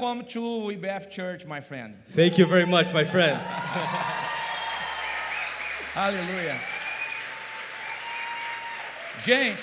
Welcome to IBF Church, my friend. Thank you very much, my friend. Aleluia. Gente,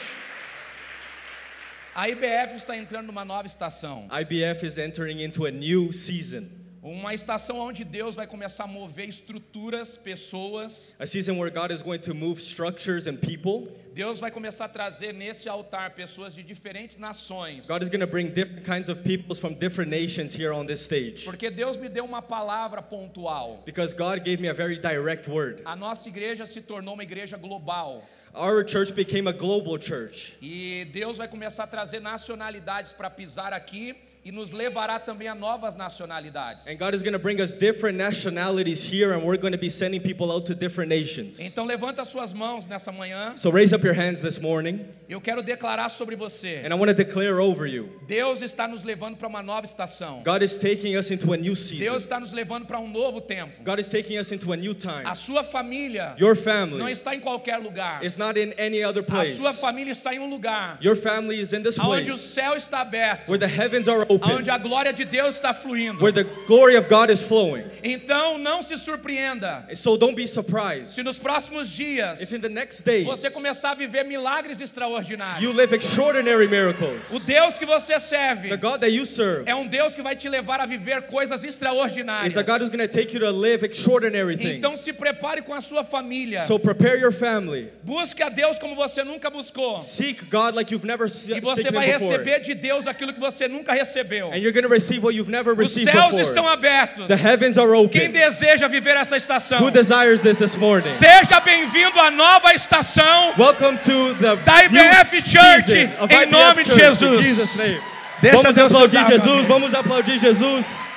a IBF está entrando numa nova estação. IBF is entering into a new season. Uma estação onde Deus vai começar a mover estruturas, pessoas. A season where God is going to move structures and people. Deus vai começar a trazer nesse altar pessoas de diferentes nações. God is going to bring different kinds of peoples from different nations here on this stage. Porque Deus me deu uma palavra pontual. Because God gave me a very direct word. A nossa igreja se tornou uma igreja global. Our church became a global church. E Deus vai começar a trazer nacionalidades para pisar aqui e nos levará também a novas nacionalidades. And God is going to bring us different nationalities here and we're going to be sending people out to different nations. Então levanta suas mãos nessa manhã. So raise up your hands this morning Eu quero declarar sobre você. and I want to declare over you. Deus está nos levando para uma nova estação. God is taking us into a new Deus season. está nos levando para um novo tempo. God is taking us into a new time. A sua família Your não family está em qualquer lugar. is not in any other A place. sua família está em um lugar Your family is in this onde o place céu está aberto, where the heavens are open, onde a glória de Deus está fluindo. where the glory of God is flowing. Então não se surpreenda So don't be surprised se nos próximos dias if in the next days você começar a viver milagres extraordinários. you live extraordinary miracles. O Deus que você serve The God that you serve é um Deus que vai te levar a viver coisas extraordinárias. is a God who's going to take you to live extraordinary Então things. se prepare com a sua família. So prepare your family. Busque a Deus como você nunca buscou. Seek God like you've never E você vai receber de Deus aquilo que você nunca recebeu. And you're going to receive what you've never Os received céus before. estão abertos. The heavens are Quem open. deseja viver essa estação? Who desires this this morning? Seja bem-vindo à nova estação. Welcome to the Da IBF Church, em IBF nome de Jesus. In Jesus name. Deixa vamos Deus aplaudir usar, Jesus, amigo. vamos aplaudir Jesus.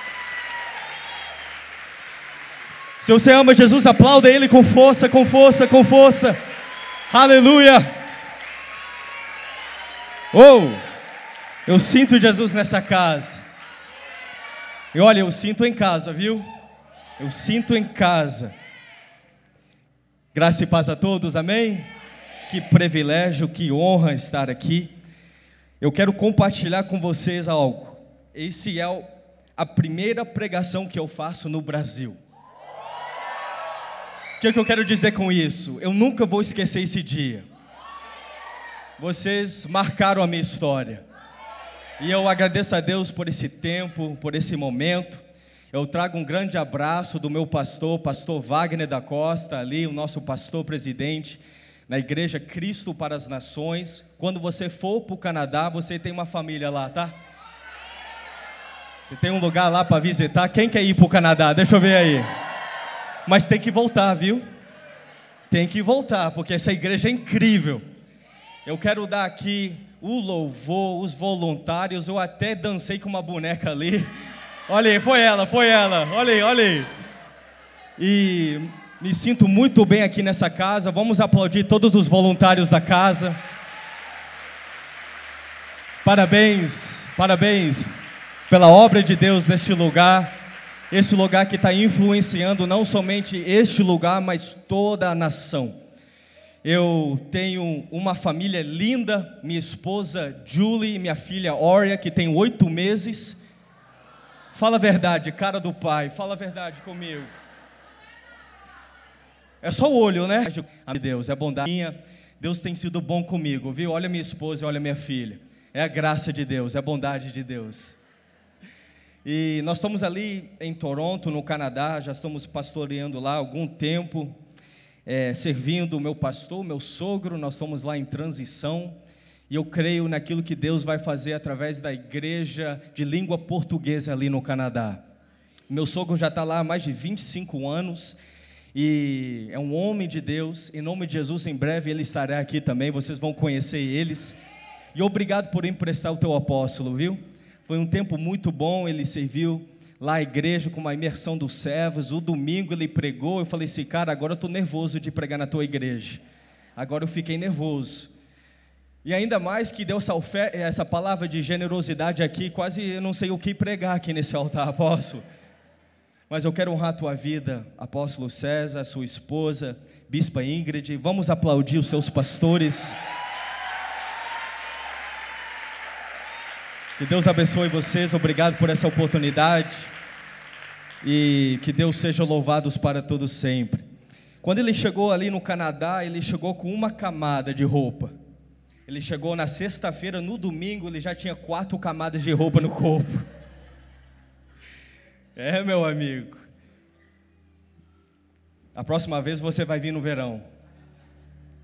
Se você ama Jesus, aplauda Ele com força, com força, com força. Aleluia. Oh, eu sinto Jesus nessa casa. E olha, eu sinto em casa, viu? Eu sinto em casa. Graça e paz a todos, amém? Que privilégio, que honra estar aqui. Eu quero compartilhar com vocês algo. Esse é a primeira pregação que eu faço no Brasil. O que, é que eu quero dizer com isso? Eu nunca vou esquecer esse dia. Vocês marcaram a minha história. E eu agradeço a Deus por esse tempo, por esse momento. Eu trago um grande abraço do meu pastor, pastor Wagner da Costa, ali, o nosso pastor presidente na igreja Cristo para as Nações. Quando você for para o Canadá, você tem uma família lá, tá? Você tem um lugar lá para visitar. Quem quer ir para o Canadá? Deixa eu ver aí. Mas tem que voltar, viu? Tem que voltar, porque essa igreja é incrível. Eu quero dar aqui o louvor, os voluntários. Eu até dancei com uma boneca ali. Olha aí, foi ela, foi ela. Olha aí, olha aí. E me sinto muito bem aqui nessa casa. Vamos aplaudir todos os voluntários da casa. Parabéns, parabéns pela obra de Deus neste lugar. Esse lugar que está influenciando não somente este lugar, mas toda a nação. Eu tenho uma família linda, minha esposa Julie, minha filha Oria, que tem oito meses. Fala a verdade, cara do pai, fala a verdade comigo. É só o olho, né? Ai, Deus, é bondade minha. Deus tem sido bom comigo, viu? Olha minha esposa olha minha filha. É a graça de Deus, é a bondade de Deus. E nós estamos ali em Toronto, no Canadá, já estamos pastoreando lá há algum tempo, é, servindo o meu pastor, meu sogro, nós estamos lá em transição. E eu creio naquilo que Deus vai fazer através da igreja de língua portuguesa ali no Canadá. Meu sogro já está lá há mais de 25 anos e é um homem de Deus. Em nome de Jesus, em breve ele estará aqui também. Vocês vão conhecer eles. E obrigado por emprestar o teu apóstolo, viu? Foi um tempo muito bom. Ele serviu lá a igreja com uma imersão dos servos. O domingo ele pregou. Eu falei assim, cara, agora eu estou nervoso de pregar na tua igreja. Agora eu fiquei nervoso. E ainda mais que deu ofer- essa palavra de generosidade aqui, quase eu não sei o que pregar aqui nesse altar, apóstolo. Mas eu quero honrar a tua vida, apóstolo César, sua esposa, bispa Ingrid. Vamos aplaudir os seus pastores. Que Deus abençoe vocês, obrigado por essa oportunidade. E que Deus seja louvado para todos sempre. Quando ele chegou ali no Canadá, ele chegou com uma camada de roupa. Ele chegou na sexta-feira, no domingo, ele já tinha quatro camadas de roupa no corpo. É, meu amigo. A próxima vez você vai vir no verão.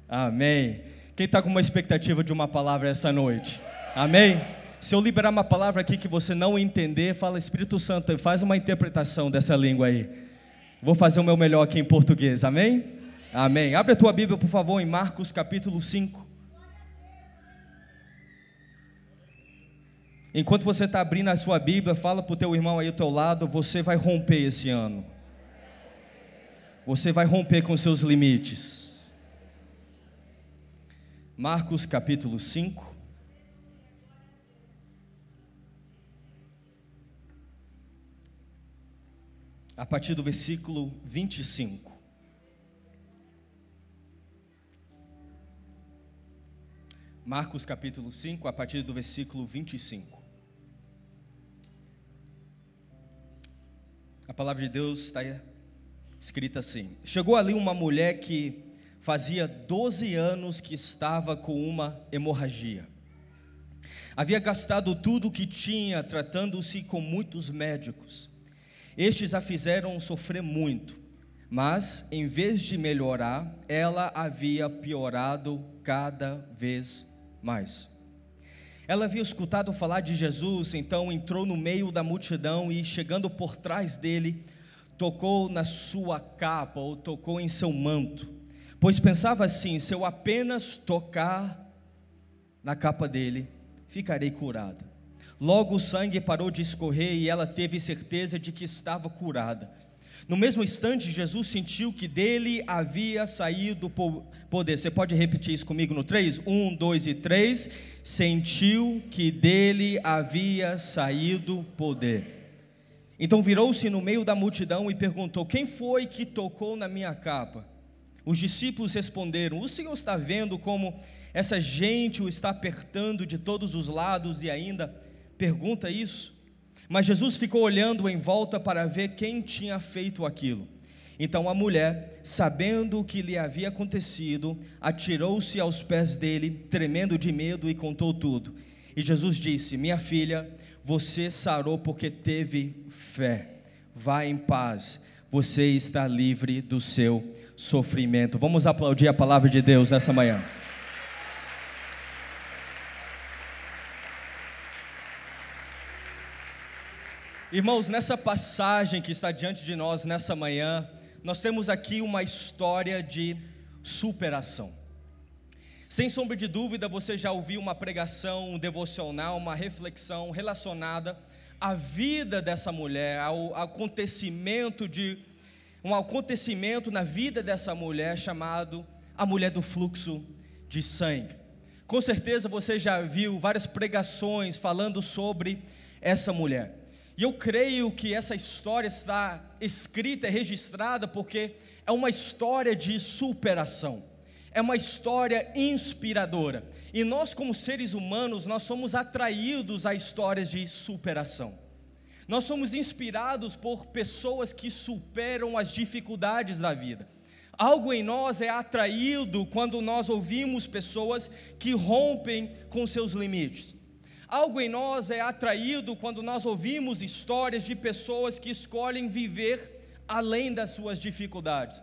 Amém. Quem está com uma expectativa de uma palavra essa noite? Amém? Se eu liberar uma palavra aqui que você não entender, fala Espírito Santo, faz uma interpretação dessa língua aí. Vou fazer o meu melhor aqui em português, amém? Amém. Abre a tua Bíblia, por favor, em Marcos capítulo 5. Enquanto você está abrindo a sua Bíblia, fala para o teu irmão aí ao teu lado, você vai romper esse ano. Você vai romper com seus limites. Marcos capítulo 5. A partir do versículo 25. Marcos capítulo 5, a partir do versículo 25. A palavra de Deus está escrita assim: Chegou ali uma mulher que fazia 12 anos que estava com uma hemorragia. Havia gastado tudo o que tinha, tratando-se com muitos médicos. Estes a fizeram sofrer muito, mas em vez de melhorar, ela havia piorado cada vez mais. Ela havia escutado falar de Jesus, então entrou no meio da multidão e, chegando por trás dele, tocou na sua capa ou tocou em seu manto, pois pensava assim: se eu apenas tocar na capa dele, ficarei curada. Logo o sangue parou de escorrer e ela teve certeza de que estava curada. No mesmo instante, Jesus sentiu que dele havia saído poder. Você pode repetir isso comigo no 3? 1, 2 e 3. Sentiu que dele havia saído poder. Então virou-se no meio da multidão e perguntou: Quem foi que tocou na minha capa? Os discípulos responderam: O Senhor está vendo como essa gente o está apertando de todos os lados e ainda pergunta isso? Mas Jesus ficou olhando em volta para ver quem tinha feito aquilo. Então a mulher, sabendo o que lhe havia acontecido, atirou-se aos pés dele, tremendo de medo, e contou tudo. E Jesus disse: Minha filha, você sarou porque teve fé. Vá em paz, você está livre do seu sofrimento. Vamos aplaudir a palavra de Deus nessa manhã. Irmãos, nessa passagem que está diante de nós nessa manhã, nós temos aqui uma história de superação. Sem sombra de dúvida, você já ouviu uma pregação, um devocional, uma reflexão relacionada à vida dessa mulher, ao acontecimento de um acontecimento na vida dessa mulher chamado a mulher do fluxo de sangue. Com certeza você já viu várias pregações falando sobre essa mulher. E eu creio que essa história está escrita e registrada porque é uma história de superação. É uma história inspiradora. E nós como seres humanos, nós somos atraídos a histórias de superação. Nós somos inspirados por pessoas que superam as dificuldades da vida. Algo em nós é atraído quando nós ouvimos pessoas que rompem com seus limites. Algo em nós é atraído quando nós ouvimos histórias de pessoas que escolhem viver além das suas dificuldades.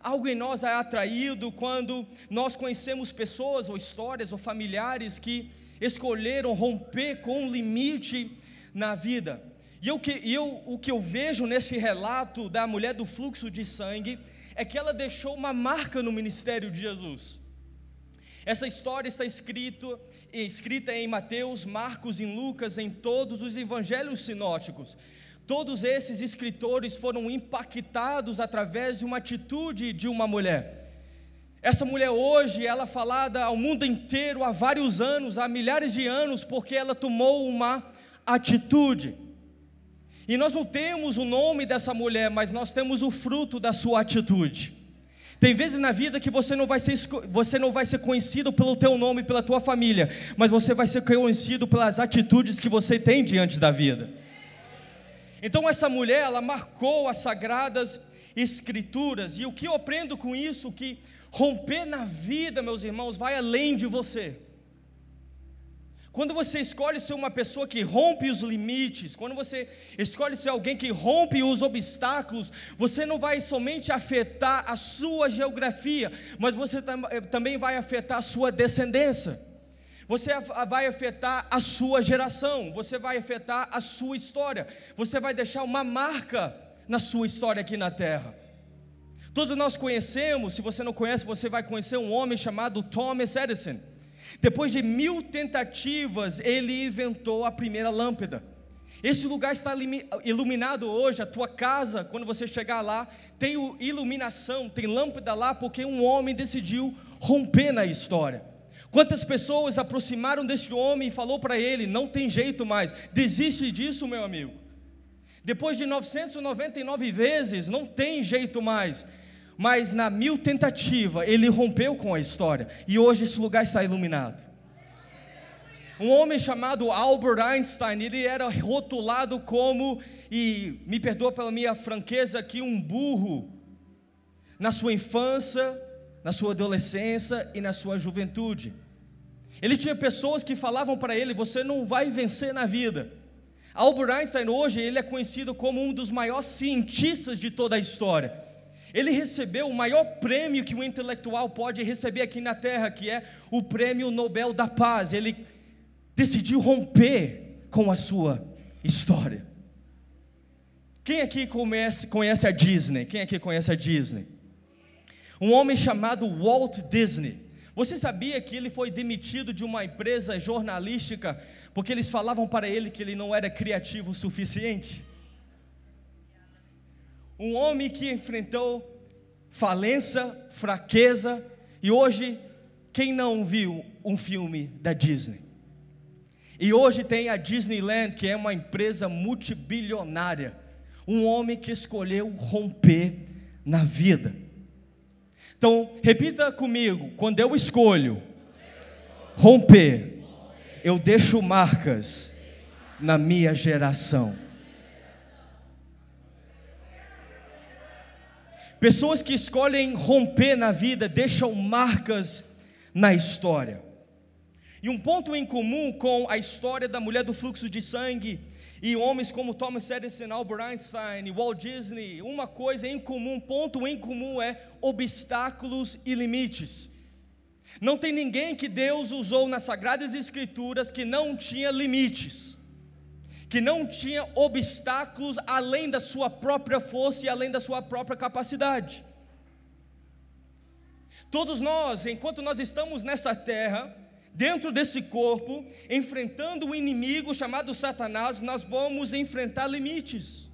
Algo em nós é atraído quando nós conhecemos pessoas ou histórias ou familiares que escolheram romper com um limite na vida. E eu, eu, o que eu vejo nesse relato da mulher do fluxo de sangue é que ela deixou uma marca no ministério de Jesus. Essa história está escrito, escrita em Mateus, Marcos e Lucas, em todos os evangelhos sinóticos. Todos esses escritores foram impactados através de uma atitude de uma mulher. Essa mulher hoje, ela é falada ao mundo inteiro há vários anos, há milhares de anos, porque ela tomou uma atitude. E nós não temos o nome dessa mulher, mas nós temos o fruto da sua atitude. Tem vezes na vida que você não vai ser, você não vai ser conhecido pelo teu nome, pela tua família, mas você vai ser conhecido pelas atitudes que você tem diante da vida. Então essa mulher, ela marcou as sagradas escrituras, e o que eu aprendo com isso, que romper na vida, meus irmãos, vai além de você. Quando você escolhe ser uma pessoa que rompe os limites, quando você escolhe ser alguém que rompe os obstáculos, você não vai somente afetar a sua geografia, mas você tam eh, também vai afetar a sua descendência. Você vai afetar a sua geração, você vai afetar a sua história, você vai deixar uma marca na sua história aqui na terra. Todos nós conhecemos, se você não conhece, você vai conhecer um homem chamado Thomas Edison. Depois de mil tentativas, ele inventou a primeira lâmpada. Esse lugar está iluminado hoje, a tua casa, quando você chegar lá, tem iluminação, tem lâmpada lá, porque um homem decidiu romper na história. Quantas pessoas aproximaram desse homem e falou para ele: não tem jeito mais, desiste disso, meu amigo. Depois de 999 vezes, não tem jeito mais mas na mil tentativa ele rompeu com a história e hoje esse lugar está iluminado. Um homem chamado Albert Einstein, ele era rotulado como, e me perdoa pela minha franqueza aqui, um burro na sua infância, na sua adolescência e na sua juventude. Ele tinha pessoas que falavam para ele: você não vai vencer na vida. Albert Einstein hoje ele é conhecido como um dos maiores cientistas de toda a história. Ele recebeu o maior prêmio que um intelectual pode receber aqui na terra, que é o Prêmio Nobel da Paz. Ele decidiu romper com a sua história. Quem aqui conhece, conhece a Disney? Quem aqui conhece a Disney? Um homem chamado Walt Disney. Você sabia que ele foi demitido de uma empresa jornalística porque eles falavam para ele que ele não era criativo o suficiente? Um homem que enfrentou falência, fraqueza, e hoje, quem não viu um filme da Disney? E hoje tem a Disneyland, que é uma empresa multibilionária, um homem que escolheu romper na vida. Então, repita comigo: quando eu escolho romper, eu deixo marcas na minha geração. Pessoas que escolhem romper na vida deixam marcas na história. E um ponto em comum com a história da mulher do fluxo de sangue e homens como Thomas Edison, Albert Einstein, Walt Disney, uma coisa em comum, um ponto em comum é obstáculos e limites. Não tem ninguém que Deus usou nas sagradas escrituras que não tinha limites que não tinha obstáculos além da sua própria força e além da sua própria capacidade. Todos nós, enquanto nós estamos nessa terra, dentro desse corpo, enfrentando o inimigo chamado Satanás, nós vamos enfrentar limites,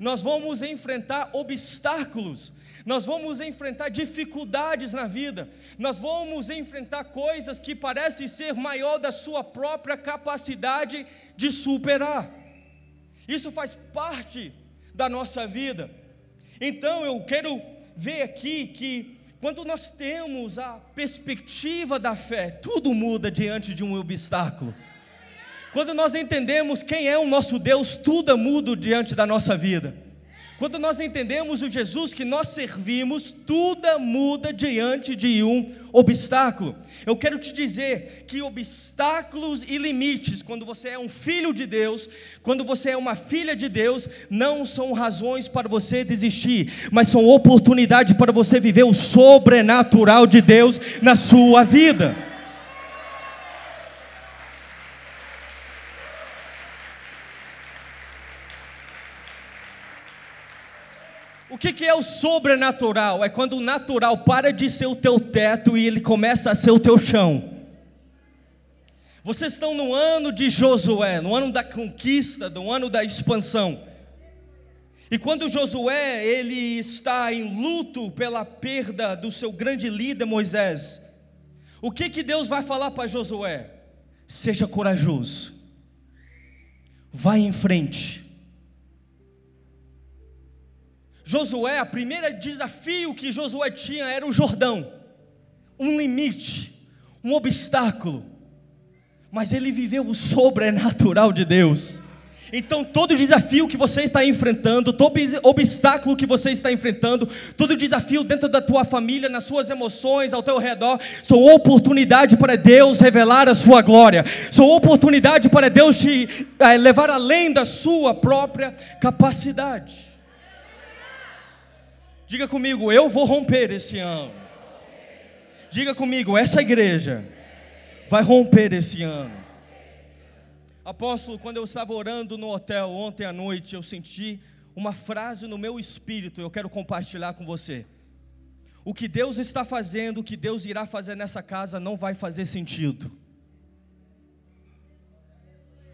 nós vamos enfrentar obstáculos, nós vamos enfrentar dificuldades na vida, nós vamos enfrentar coisas que parecem ser maior da sua própria capacidade de superar. Isso faz parte da nossa vida. Então eu quero ver aqui que quando nós temos a perspectiva da fé, tudo muda diante de um obstáculo. Quando nós entendemos quem é o nosso Deus, tudo muda diante da nossa vida. Quando nós entendemos o Jesus que nós servimos, tudo muda diante de um obstáculo. Eu quero te dizer que obstáculos e limites, quando você é um filho de Deus, quando você é uma filha de Deus, não são razões para você desistir, mas são oportunidade para você viver o sobrenatural de Deus na sua vida. O que, que é o sobrenatural? É quando o natural para de ser o teu teto e ele começa a ser o teu chão. Vocês estão no ano de Josué, no ano da conquista, no ano da expansão. E quando Josué ele está em luto pela perda do seu grande líder Moisés, o que que Deus vai falar para Josué? Seja corajoso. Vai em frente. Josué, o primeiro desafio que Josué tinha era o Jordão, um limite, um obstáculo, mas ele viveu o sobrenatural de Deus. Então, todo desafio que você está enfrentando, todo obstáculo que você está enfrentando, todo desafio dentro da tua família, nas suas emoções, ao teu redor, são oportunidade para Deus revelar a sua glória, são oportunidade para Deus te é, levar além da sua própria capacidade. Diga comigo, eu vou romper esse ano. Diga comigo, essa igreja vai romper esse ano. Apóstolo, quando eu estava orando no hotel ontem à noite, eu senti uma frase no meu espírito, eu quero compartilhar com você. O que Deus está fazendo, o que Deus irá fazer nessa casa não vai fazer sentido.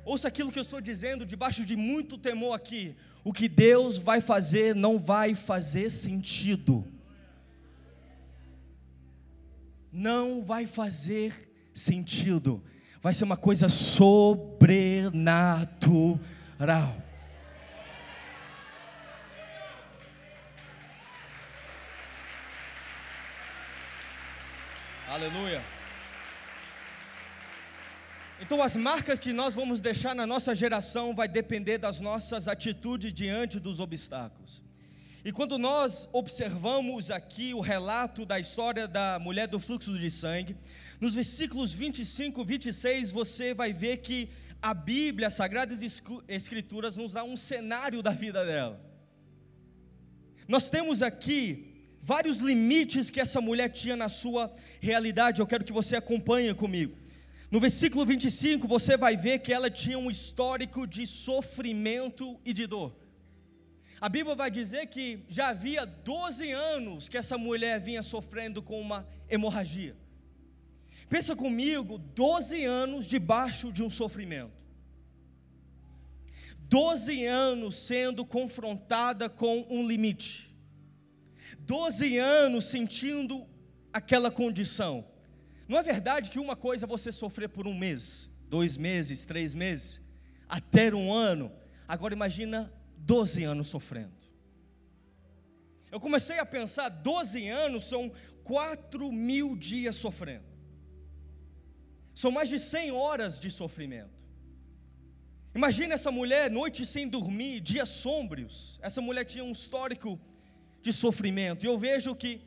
Ouça aquilo que eu estou dizendo debaixo de muito temor aqui. O que Deus vai fazer não vai fazer sentido. Não vai fazer sentido vai ser uma coisa sobrenatural. Aleluia. Então, as marcas que nós vamos deixar na nossa geração vai depender das nossas atitudes diante dos obstáculos. E quando nós observamos aqui o relato da história da mulher do fluxo de sangue, nos versículos 25 e 26, você vai ver que a Bíblia, as Sagradas Escrituras, nos dá um cenário da vida dela. Nós temos aqui vários limites que essa mulher tinha na sua realidade, eu quero que você acompanhe comigo. No versículo 25, você vai ver que ela tinha um histórico de sofrimento e de dor. A Bíblia vai dizer que já havia 12 anos que essa mulher vinha sofrendo com uma hemorragia. Pensa comigo, 12 anos debaixo de um sofrimento. 12 anos sendo confrontada com um limite. 12 anos sentindo aquela condição. Não é verdade que uma coisa é você sofrer por um mês, dois meses, três meses, até um ano. Agora imagina 12 anos sofrendo. Eu comecei a pensar, 12 anos são 4 mil dias sofrendo. São mais de 100 horas de sofrimento. Imagina essa mulher, noite sem dormir, dias sombrios. Essa mulher tinha um histórico de sofrimento. E eu vejo que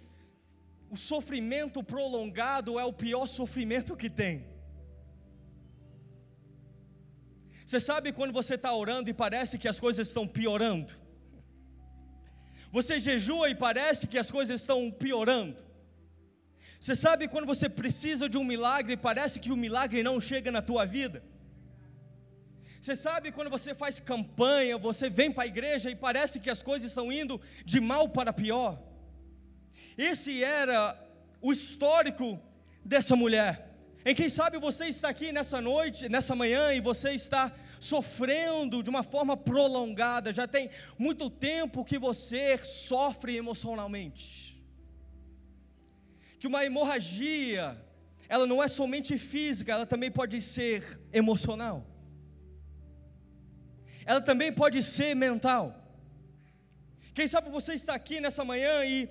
o sofrimento prolongado é o pior sofrimento que tem. Você sabe quando você está orando e parece que as coisas estão piorando? Você jejua e parece que as coisas estão piorando. Você sabe quando você precisa de um milagre e parece que o milagre não chega na tua vida? Você sabe quando você faz campanha, você vem para a igreja e parece que as coisas estão indo de mal para pior? Esse era o histórico dessa mulher. Em quem sabe você está aqui nessa noite, nessa manhã, e você está sofrendo de uma forma prolongada, já tem muito tempo que você sofre emocionalmente que uma hemorragia, ela não é somente física, ela também pode ser emocional. Ela também pode ser mental. Quem sabe você está aqui nessa manhã e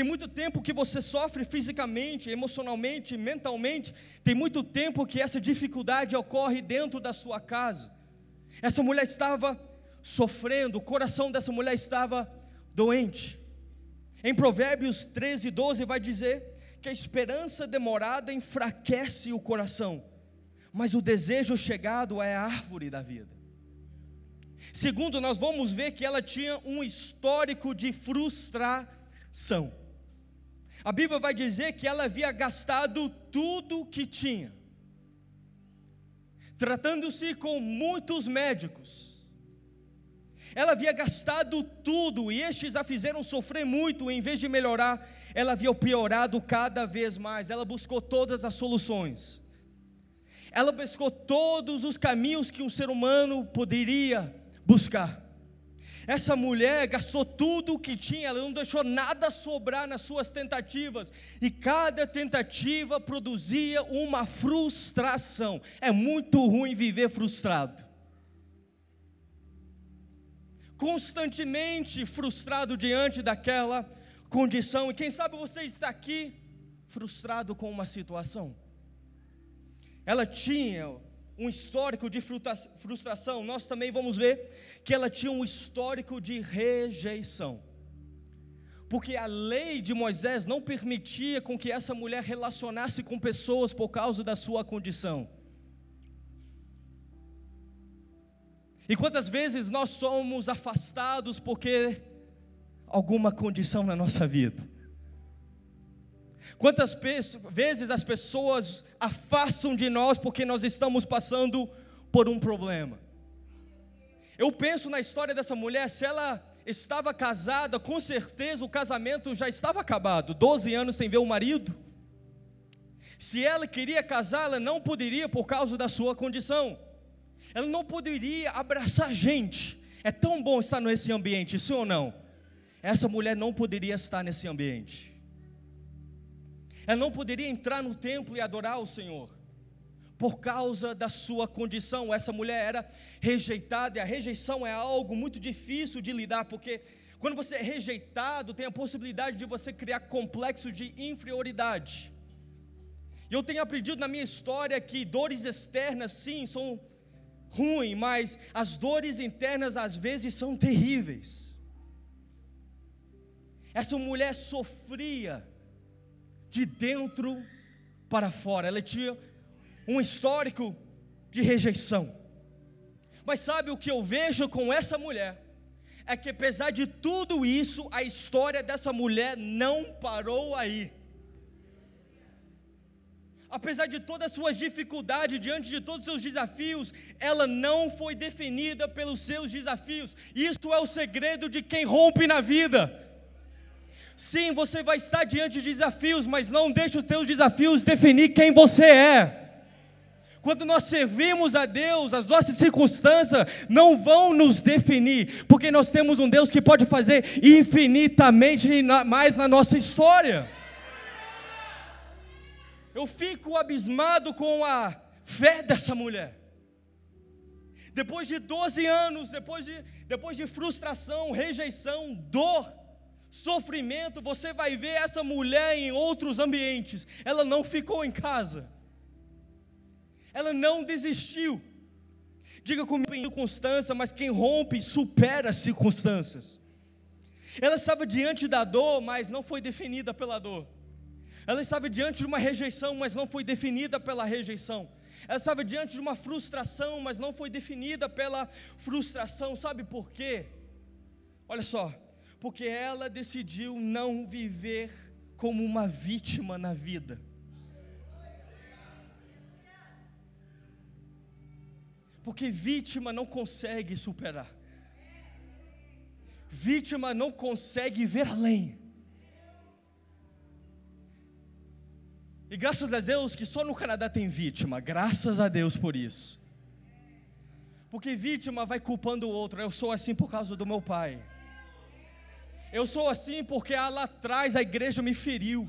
tem muito tempo que você sofre fisicamente, emocionalmente, mentalmente. Tem muito tempo que essa dificuldade ocorre dentro da sua casa. Essa mulher estava sofrendo, o coração dessa mulher estava doente. Em Provérbios 13, 12 vai dizer que a esperança demorada enfraquece o coração, mas o desejo chegado é a árvore da vida. Segundo, nós vamos ver que ela tinha um histórico de frustração. A Bíblia vai dizer que ela havia gastado tudo que tinha, tratando-se com muitos médicos. Ela havia gastado tudo e estes a fizeram sofrer muito, em vez de melhorar, ela havia piorado cada vez mais. Ela buscou todas as soluções. Ela buscou todos os caminhos que um ser humano poderia buscar. Essa mulher gastou tudo o que tinha, ela não deixou nada sobrar nas suas tentativas, e cada tentativa produzia uma frustração. É muito ruim viver frustrado. constantemente frustrado diante daquela condição. E quem sabe você está aqui frustrado com uma situação. Ela tinha um histórico de frustração, nós também vamos ver que ela tinha um histórico de rejeição. Porque a lei de Moisés não permitia com que essa mulher relacionasse com pessoas por causa da sua condição. E quantas vezes nós somos afastados porque alguma condição na nossa vida? Quantas vezes as pessoas afastam de nós porque nós estamos passando por um problema? Eu penso na história dessa mulher, se ela estava casada, com certeza o casamento já estava acabado 12 anos sem ver o marido. Se ela queria casar, ela não poderia por causa da sua condição ela não poderia abraçar gente. É tão bom estar nesse ambiente, sim ou não? Essa mulher não poderia estar nesse ambiente. Ela não poderia entrar no templo e adorar o Senhor. Por causa da sua condição, essa mulher era rejeitada, e a rejeição é algo muito difícil de lidar, porque quando você é rejeitado, tem a possibilidade de você criar complexo de inferioridade. E eu tenho aprendido na minha história que dores externas, sim, são ruim, mas as dores internas às vezes são terríveis. Essa mulher sofria de dentro para fora, ela tinha um histórico de rejeição. Mas sabe o que eu vejo com essa mulher? É que apesar de tudo isso, a história dessa mulher não parou aí apesar de todas as suas dificuldades, diante de todos os seus desafios, ela não foi definida pelos seus desafios. Isso é o segredo de quem rompe na vida. Sim, você vai estar diante de desafios, mas não deixe os teus desafios definir quem você é. Quando nós servimos a Deus, as nossas circunstâncias não vão nos definir, porque nós temos um Deus que pode fazer infinitamente mais na nossa história. Eu fico abismado com a fé dessa mulher. Depois de 12 anos, depois de, depois de frustração, rejeição, dor, sofrimento, você vai ver essa mulher em outros ambientes. Ela não ficou em casa. Ela não desistiu. Diga comigo em circunstância, mas quem rompe supera as circunstâncias. Ela estava diante da dor, mas não foi definida pela dor. Ela estava diante de uma rejeição, mas não foi definida pela rejeição. Ela estava diante de uma frustração, mas não foi definida pela frustração. Sabe por quê? Olha só, porque ela decidiu não viver como uma vítima na vida. Porque vítima não consegue superar. Vítima não consegue ver além. E graças a Deus que só no Canadá tem vítima, graças a Deus por isso. Porque vítima vai culpando o outro. Eu sou assim por causa do meu pai. Eu sou assim porque lá atrás a igreja me feriu.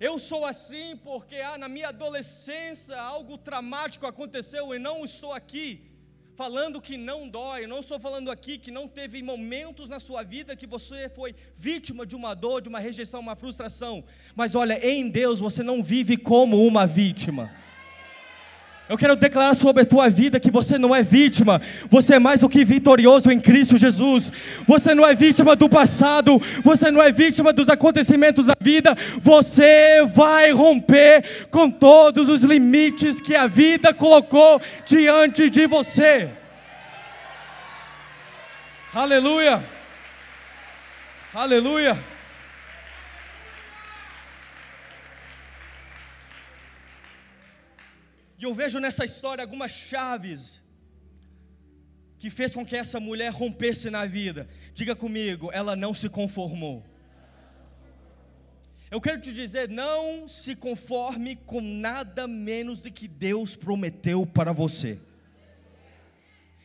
Eu sou assim porque ah, na minha adolescência algo traumático aconteceu e não estou aqui falando que não dói, não estou falando aqui que não teve momentos na sua vida que você foi vítima de uma dor, de uma rejeição, uma frustração, mas olha, em Deus você não vive como uma vítima. Eu quero declarar sobre a tua vida que você não é vítima, você é mais do que vitorioso em Cristo Jesus. Você não é vítima do passado, você não é vítima dos acontecimentos da vida, você vai romper com todos os limites que a vida colocou diante de você. Aleluia! Aleluia! E eu vejo nessa história algumas chaves que fez com que essa mulher rompesse na vida. Diga comigo, ela não se conformou. Eu quero te dizer, não se conforme com nada menos do que Deus prometeu para você.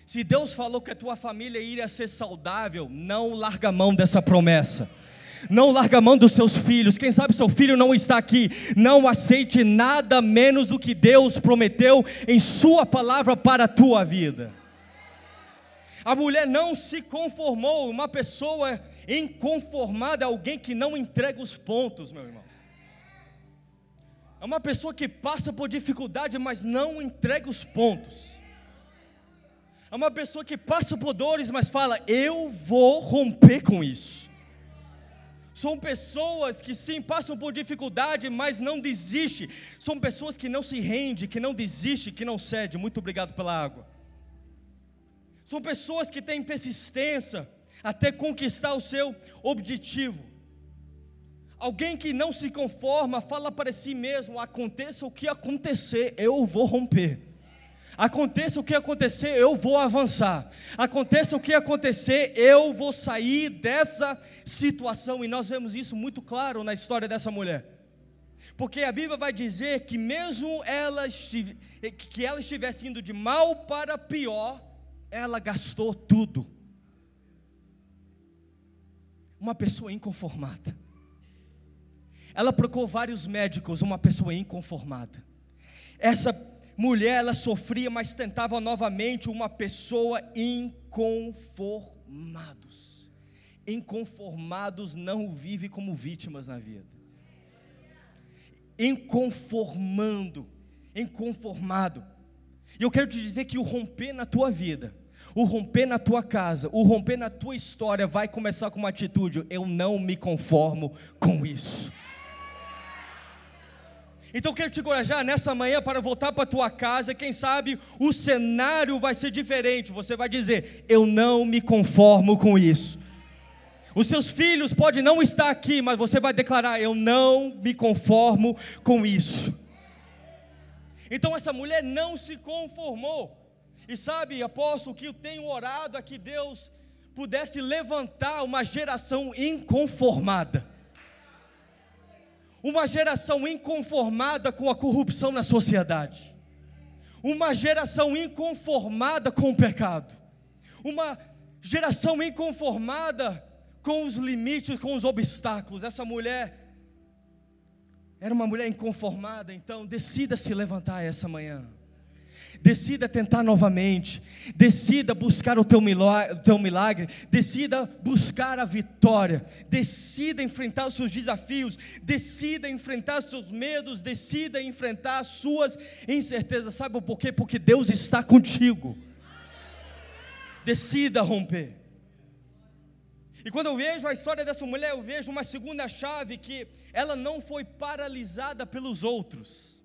Se Deus falou que a tua família iria ser saudável, não larga a mão dessa promessa. Não larga a mão dos seus filhos. Quem sabe seu filho não está aqui. Não aceite nada menos do que Deus prometeu em Sua palavra para a tua vida. A mulher não se conformou, uma pessoa inconformada é alguém que não entrega os pontos, meu irmão. É uma pessoa que passa por dificuldade, mas não entrega os pontos. É uma pessoa que passa por dores, mas fala: Eu vou romper com isso. São pessoas que sim passam por dificuldade, mas não desiste. São pessoas que não se rende, que não desiste, que não cede. Muito obrigado pela água. São pessoas que têm persistência até conquistar o seu objetivo. Alguém que não se conforma, fala para si mesmo: aconteça o que acontecer, eu vou romper. Aconteça o que acontecer, eu vou avançar. Aconteça o que acontecer, eu vou sair dessa situação. E nós vemos isso muito claro na história dessa mulher. Porque a Bíblia vai dizer que mesmo ela que ela estivesse indo de mal para pior, ela gastou tudo. Uma pessoa inconformada. Ela procurou vários médicos, uma pessoa inconformada. Essa mulher, ela sofria, mas tentava novamente uma pessoa inconformados. Inconformados não vivem como vítimas na vida. Inconformando, inconformado. E eu quero te dizer que o romper na tua vida, o romper na tua casa, o romper na tua história vai começar com uma atitude: eu não me conformo com isso. Então quero te encorajar nessa manhã para voltar para a tua casa, quem sabe o cenário vai ser diferente. Você vai dizer: "Eu não me conformo com isso". Os seus filhos podem não estar aqui, mas você vai declarar: "Eu não me conformo com isso". Então essa mulher não se conformou. E sabe, apóstolo, que eu tenho orado a que Deus pudesse levantar uma geração inconformada uma geração inconformada com a corrupção na sociedade, uma geração inconformada com o pecado, uma geração inconformada com os limites, com os obstáculos. Essa mulher era uma mulher inconformada, então decida se levantar essa manhã. Decida tentar novamente, decida buscar o teu milagre, teu milagre, decida buscar a vitória, decida enfrentar os seus desafios, decida enfrentar os seus medos, decida enfrentar as suas incertezas. Sabe por quê? Porque Deus está contigo. Decida romper. E quando eu vejo a história dessa mulher, eu vejo uma segunda chave que ela não foi paralisada pelos outros.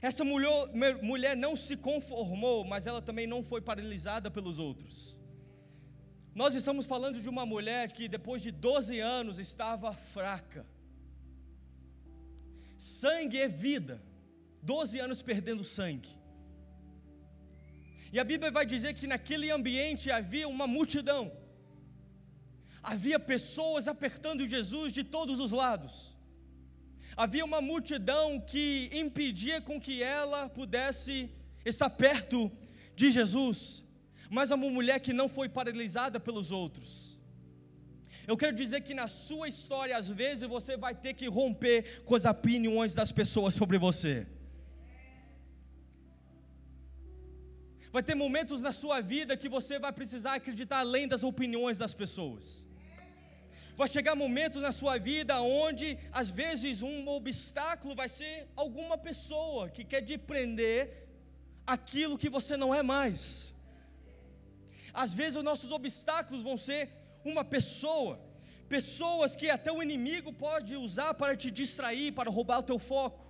Essa mulher, mulher não se conformou, mas ela também não foi paralisada pelos outros. Nós estamos falando de uma mulher que depois de 12 anos estava fraca. Sangue é vida. 12 anos perdendo sangue. E a Bíblia vai dizer que naquele ambiente havia uma multidão. Havia pessoas apertando Jesus de todos os lados. Havia uma multidão que impedia com que ela pudesse estar perto de Jesus, mas uma mulher que não foi paralisada pelos outros. Eu quero dizer que na sua história, às vezes, você vai ter que romper com as opiniões das pessoas sobre você. Vai ter momentos na sua vida que você vai precisar acreditar além das opiniões das pessoas. Vai chegar momentos na sua vida onde, às vezes, um obstáculo vai ser alguma pessoa que quer te prender aquilo que você não é mais. Às vezes, os nossos obstáculos vão ser uma pessoa, pessoas que até o inimigo pode usar para te distrair, para roubar o teu foco,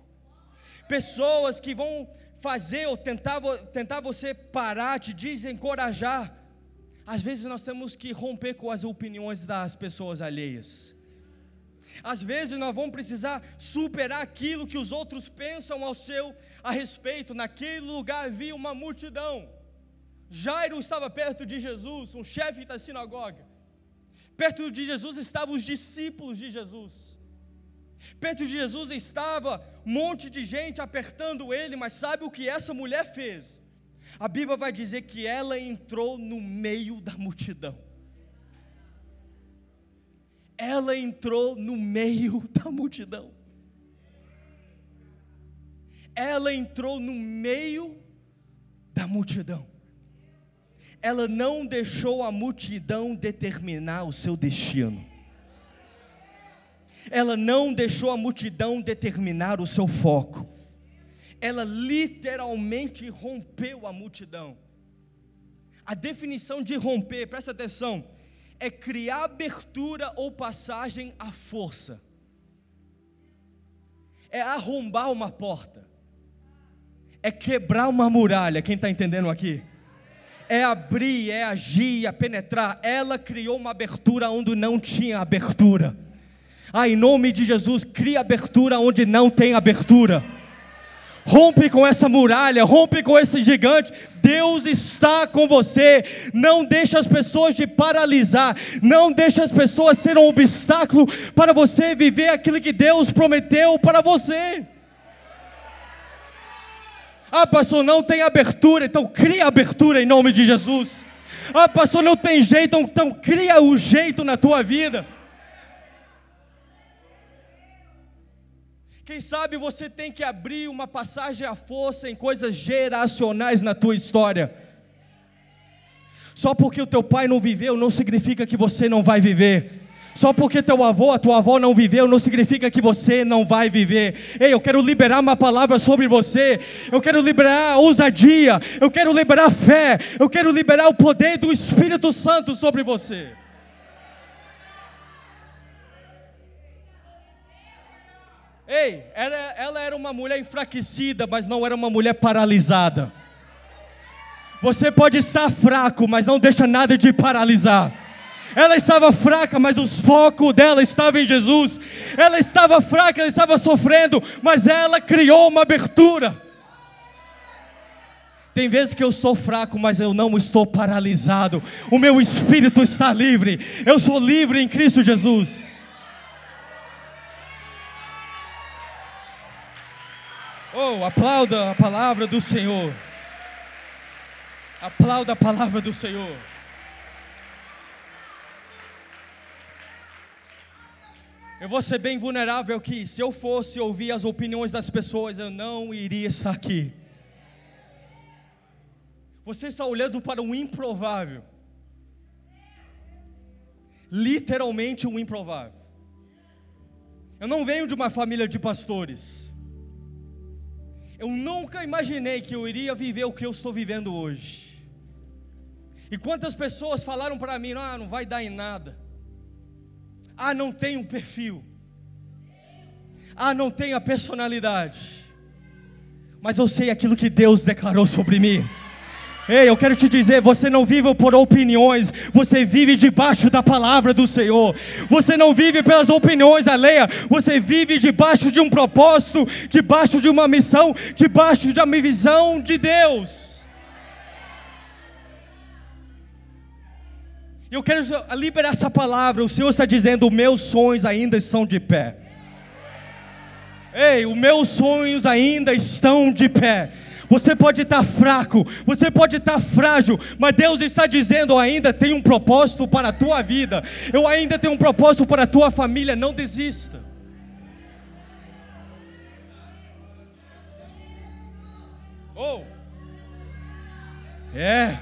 pessoas que vão fazer ou tentar, tentar você parar, te desencorajar às vezes nós temos que romper com as opiniões das pessoas alheias. Às vezes nós vamos precisar superar aquilo que os outros pensam ao seu a respeito. Naquele lugar havia uma multidão. Jairo estava perto de Jesus, um chefe da sinagoga. Perto de Jesus estavam os discípulos de Jesus. Perto de Jesus estava um monte de gente apertando ele, mas sabe o que essa mulher fez? A Bíblia vai dizer que ela entrou no meio da multidão. Ela entrou no meio da multidão. Ela entrou no meio da multidão. ela não deixou a multidão determinar o seu destino. Ela não deixou a multidão determinar o seu foco. Ela literalmente rompeu a multidão. A definição de romper, presta atenção, é criar abertura ou passagem à força. É arrombar uma porta. É quebrar uma muralha. Quem está entendendo aqui? é abrir, é agir, é penetrar. Ela criou uma abertura onde não tinha abertura. Ah, em nome de Jesus, cria abertura onde não tem abertura. Rompe com essa muralha, rompe com esse gigante. Deus está com você. Não deixe as pessoas te paralisar. Não deixe as pessoas ser um obstáculo para você viver aquilo que Deus prometeu para você. Ah, pastor, não tem abertura, então cria abertura em nome de Jesus. Ah, pastor, não tem jeito, então cria o jeito na tua vida. Quem sabe você tem que abrir uma passagem à força em coisas geracionais na tua história. Só porque o teu pai não viveu não significa que você não vai viver. Só porque teu avô, a tua avó não viveu, não significa que você não vai viver. Ei, eu quero liberar uma palavra sobre você. Eu quero liberar ousadia. Eu quero liberar fé. Eu quero liberar o poder do Espírito Santo sobre você. Ei, era, ela era uma mulher enfraquecida, mas não era uma mulher paralisada. Você pode estar fraco, mas não deixa nada de paralisar. Ela estava fraca, mas o foco dela estava em Jesus. Ela estava fraca, ela estava sofrendo, mas ela criou uma abertura. Tem vezes que eu sou fraco, mas eu não estou paralisado. O meu espírito está livre. Eu sou livre em Cristo Jesus. Oh, aplauda a palavra do Senhor. Aplauda a palavra do Senhor. Eu vou ser bem vulnerável aqui. Se eu fosse ouvir as opiniões das pessoas, eu não iria estar aqui. Você está olhando para o improvável. Literalmente um improvável. Eu não venho de uma família de pastores. Eu nunca imaginei que eu iria viver o que eu estou vivendo hoje. E quantas pessoas falaram para mim: ah, não vai dar em nada. Ah, não tem um perfil. Ah, não tem a personalidade. Mas eu sei aquilo que Deus declarou sobre mim. Ei, eu quero te dizer, você não vive por opiniões, você vive debaixo da palavra do Senhor. Você não vive pelas opiniões alheias, você vive debaixo de um propósito, debaixo de uma missão, debaixo de uma visão de Deus. Eu quero liberar essa palavra. O Senhor está dizendo: meus sonhos ainda estão de pé. Ei, os meus sonhos ainda estão de pé. Você pode estar fraco, você pode estar frágil, mas Deus está dizendo: ainda tem um propósito para a tua vida. Eu ainda tenho um propósito para a tua família. Não desista. Oh, é.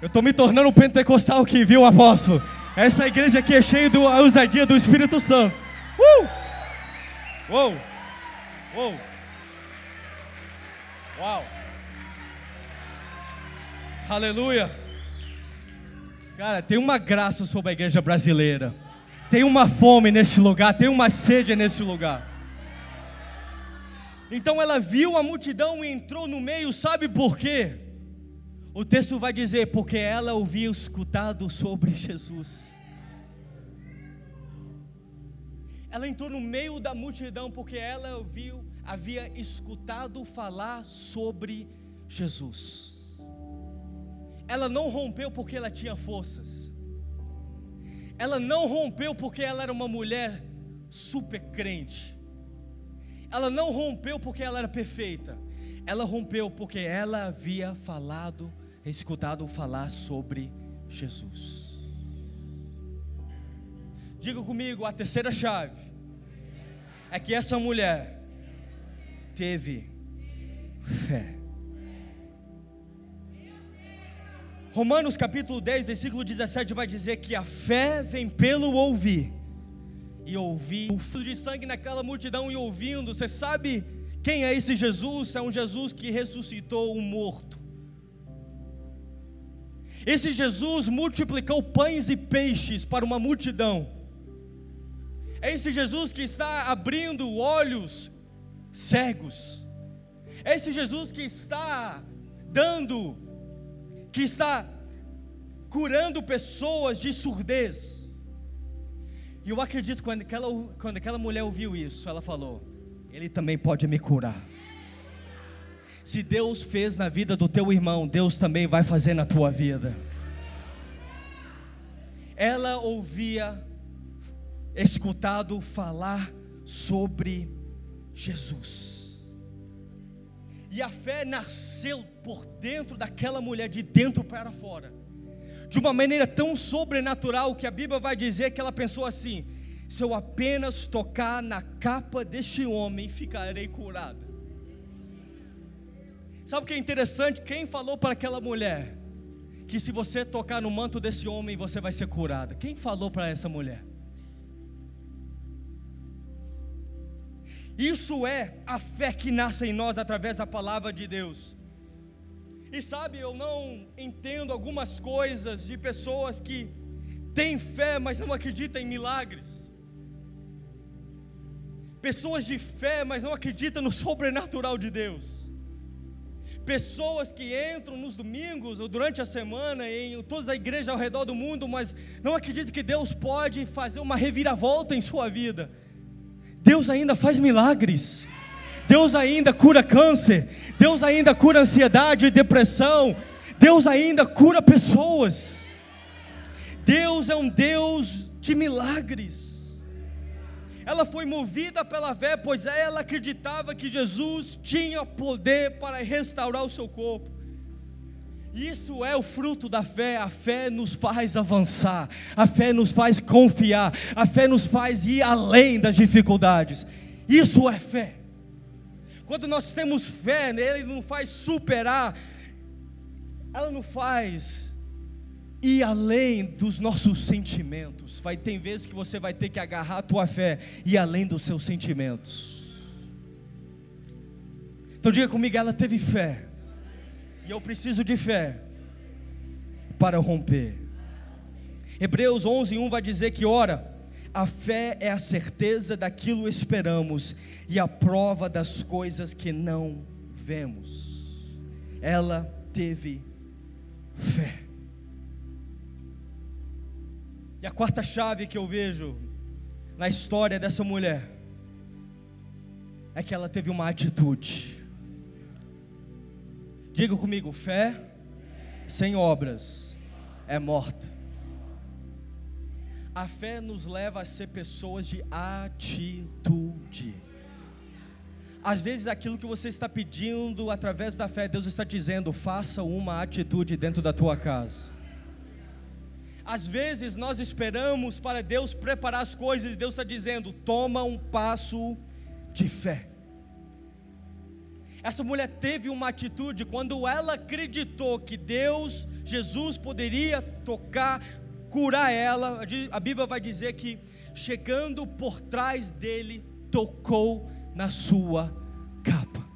Eu estou me tornando um pentecostal aqui, viu, apóstolo? Essa igreja aqui é cheia da ousadia do Espírito Santo. Uh! Uou! Uou! Uau! Aleluia! Cara, tem uma graça sobre a igreja brasileira. Tem uma fome neste lugar, tem uma sede neste lugar. Então ela viu a multidão e entrou no meio, sabe por quê? O texto vai dizer: porque ela ouviu escutado sobre Jesus. Ela entrou no meio da multidão porque ela ouviu, havia escutado falar sobre Jesus. Ela não rompeu porque ela tinha forças. Ela não rompeu porque ela era uma mulher super crente. Ela não rompeu porque ela era perfeita. Ela rompeu porque ela havia falado escutado falar sobre Jesus. Diga comigo, a terceira chave é que essa mulher teve fé. Romanos capítulo 10, versículo 17 vai dizer que a fé vem pelo ouvir. E ouvir o filho de sangue naquela multidão e ouvindo. Você sabe quem é esse Jesus? É um Jesus que ressuscitou um morto. Esse Jesus multiplicou pães e peixes para uma multidão. É esse Jesus que está abrindo olhos cegos. É esse Jesus que está dando, que está curando pessoas de surdez. E eu acredito quando aquela, quando aquela mulher ouviu isso, ela falou: Ele também pode me curar. Se Deus fez na vida do teu irmão, Deus também vai fazer na tua vida. Ela ouvia, escutado falar sobre Jesus. E a fé nasceu por dentro daquela mulher, de dentro para fora, de uma maneira tão sobrenatural que a Bíblia vai dizer que ela pensou assim: se eu apenas tocar na capa deste homem, ficarei curada. Sabe o que é interessante? Quem falou para aquela mulher que se você tocar no manto desse homem você vai ser curada? Quem falou para essa mulher? Isso é a fé que nasce em nós através da palavra de Deus. E sabe, eu não entendo algumas coisas de pessoas que têm fé, mas não acreditam em milagres. Pessoas de fé, mas não acreditam no sobrenatural de Deus pessoas que entram nos domingos ou durante a semana em toda a igreja ao redor do mundo, mas não acreditam que Deus pode fazer uma reviravolta em sua vida. Deus ainda faz milagres. Deus ainda cura câncer. Deus ainda cura ansiedade e depressão. Deus ainda cura pessoas. Deus é um Deus de milagres ela foi movida pela fé, pois ela acreditava que Jesus tinha poder para restaurar o seu corpo. Isso é o fruto da fé. A fé nos faz avançar, a fé nos faz confiar, a fé nos faz ir além das dificuldades. Isso é fé. Quando nós temos fé, Ele nos faz superar, ela nos faz e além dos nossos sentimentos. Vai ter vezes que você vai ter que agarrar a tua fé e além dos seus sentimentos. Então diga comigo, ela teve fé. Eu preciso de fé para romper. Hebreus 11:1 vai dizer que ora, a fé é a certeza daquilo esperamos e a prova das coisas que não vemos. Ela teve fé. E a quarta chave que eu vejo na história dessa mulher é que ela teve uma atitude. Diga comigo: fé sem obras é morta. A fé nos leva a ser pessoas de atitude. Às vezes aquilo que você está pedindo através da fé, Deus está dizendo: faça uma atitude dentro da tua casa. Às vezes nós esperamos para Deus preparar as coisas e Deus está dizendo: toma um passo de fé. Essa mulher teve uma atitude quando ela acreditou que Deus, Jesus, poderia tocar, curar ela. A Bíblia vai dizer que chegando por trás dele, tocou na sua capa.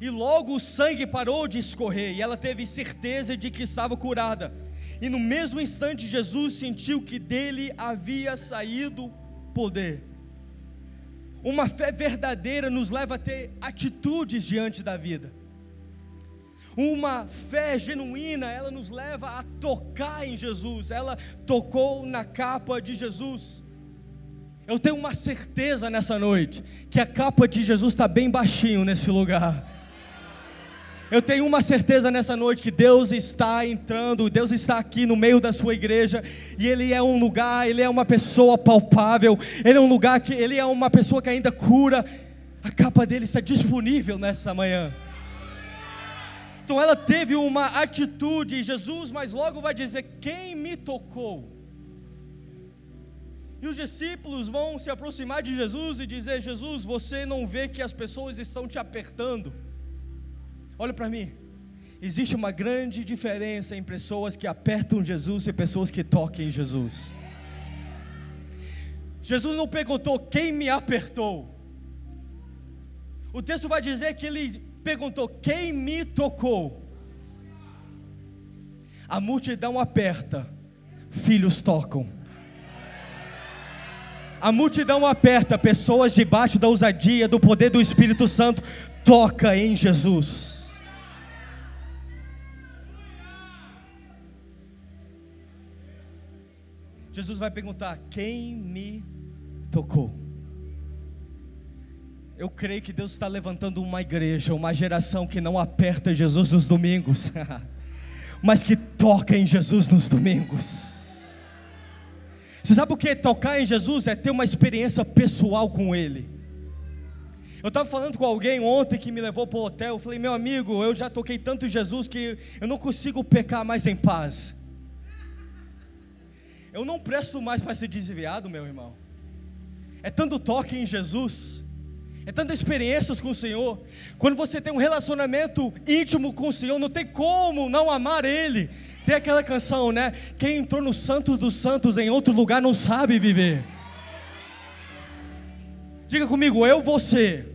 E logo o sangue parou de escorrer e ela teve certeza de que estava curada. E no mesmo instante, Jesus sentiu que dele havia saído poder. Uma fé verdadeira nos leva a ter atitudes diante da vida. Uma fé genuína, ela nos leva a tocar em Jesus. Ela tocou na capa de Jesus. Eu tenho uma certeza nessa noite que a capa de Jesus está bem baixinho nesse lugar. Eu tenho uma certeza nessa noite que Deus está entrando, Deus está aqui no meio da sua igreja, e Ele é um lugar, Ele é uma pessoa palpável, Ele é um lugar que Ele é uma pessoa que ainda cura. A capa dele está disponível nessa manhã. Então ela teve uma atitude, Jesus, mas logo vai dizer: Quem me tocou? E os discípulos vão se aproximar de Jesus e dizer: Jesus, você não vê que as pessoas estão te apertando? Olha para mim. existe uma grande diferença em pessoas que apertam Jesus e pessoas que tocam em Jesus. Jesus não perguntou quem me apertou. O texto vai dizer que ele perguntou quem me tocou. A multidão aperta, filhos tocam. A multidão aperta, pessoas debaixo da ousadia, do poder do Espírito Santo, toca em Jesus. Jesus vai perguntar: quem me tocou? Eu creio que Deus está levantando uma igreja, uma geração que não aperta Jesus nos domingos, mas que toca em Jesus nos domingos. Você sabe o que é tocar em Jesus? É ter uma experiência pessoal com Ele. Eu estava falando com alguém ontem que me levou para o hotel. Eu falei, meu amigo, eu já toquei tanto em Jesus que eu não consigo pecar mais em paz. Eu não presto mais para ser desviado, meu irmão. É tanto toque em Jesus, é tantas experiências com o Senhor. Quando você tem um relacionamento íntimo com o Senhor, não tem como não amar Ele. Tem aquela canção, né? Quem entrou no Santo dos Santos em outro lugar não sabe viver. Diga comigo, eu vou ser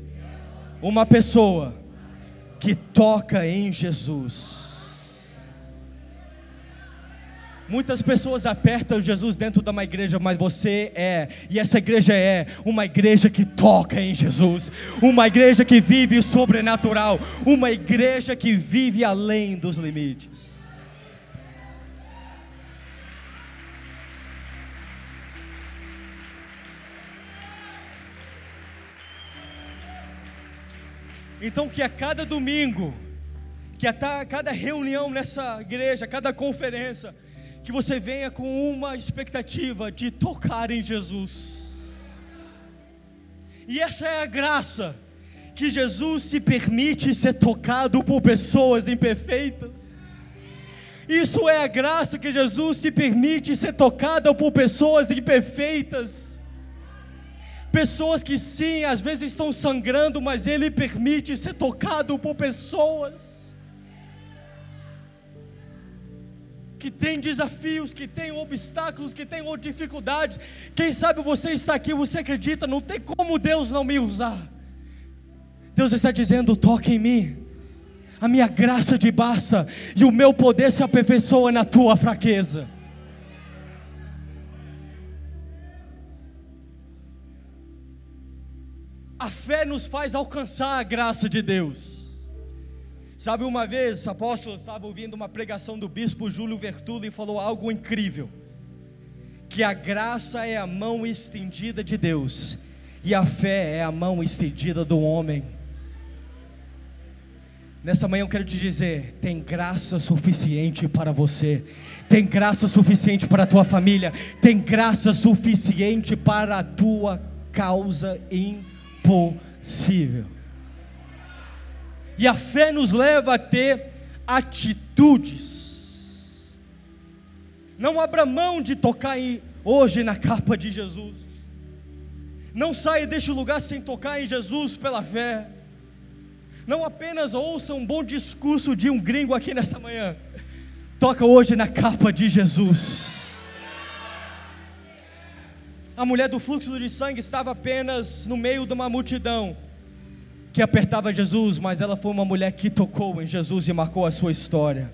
uma pessoa que toca em Jesus. Muitas pessoas apertam Jesus dentro de uma igreja, mas você é, e essa igreja é, uma igreja que toca em Jesus, uma igreja que vive o sobrenatural, uma igreja que vive além dos limites. Então, que a cada domingo, que a cada reunião nessa igreja, cada conferência, que você venha com uma expectativa de tocar em Jesus. E essa é a graça que Jesus se permite ser tocado por pessoas imperfeitas. Isso é a graça que Jesus se permite ser tocado por pessoas imperfeitas. Pessoas que sim, às vezes estão sangrando, mas Ele permite ser tocado por pessoas que têm desafios, que têm obstáculos, que têm dificuldades. Quem sabe você está aqui, você acredita, não tem como Deus não me usar. Deus está dizendo: toque em mim, a minha graça te basta, e o meu poder se aperfeiçoa na tua fraqueza. A fé nos faz alcançar a graça de Deus. Sabe, uma vez, apóstolo, estava ouvindo uma pregação do bispo Júlio Vertulo e falou algo incrível: que a graça é a mão estendida de Deus, e a fé é a mão estendida do homem. Nessa manhã eu quero te dizer: tem graça suficiente para você, tem graça suficiente para a tua família, tem graça suficiente para a tua causa em possível. E a fé nos leva a ter atitudes. Não abra mão de tocar em, hoje na capa de Jesus. Não saia deste lugar sem tocar em Jesus pela fé. Não apenas ouça um bom discurso de um gringo aqui nessa manhã. Toca hoje na capa de Jesus. A mulher do fluxo de sangue estava apenas no meio de uma multidão que apertava Jesus, mas ela foi uma mulher que tocou em Jesus e marcou a sua história.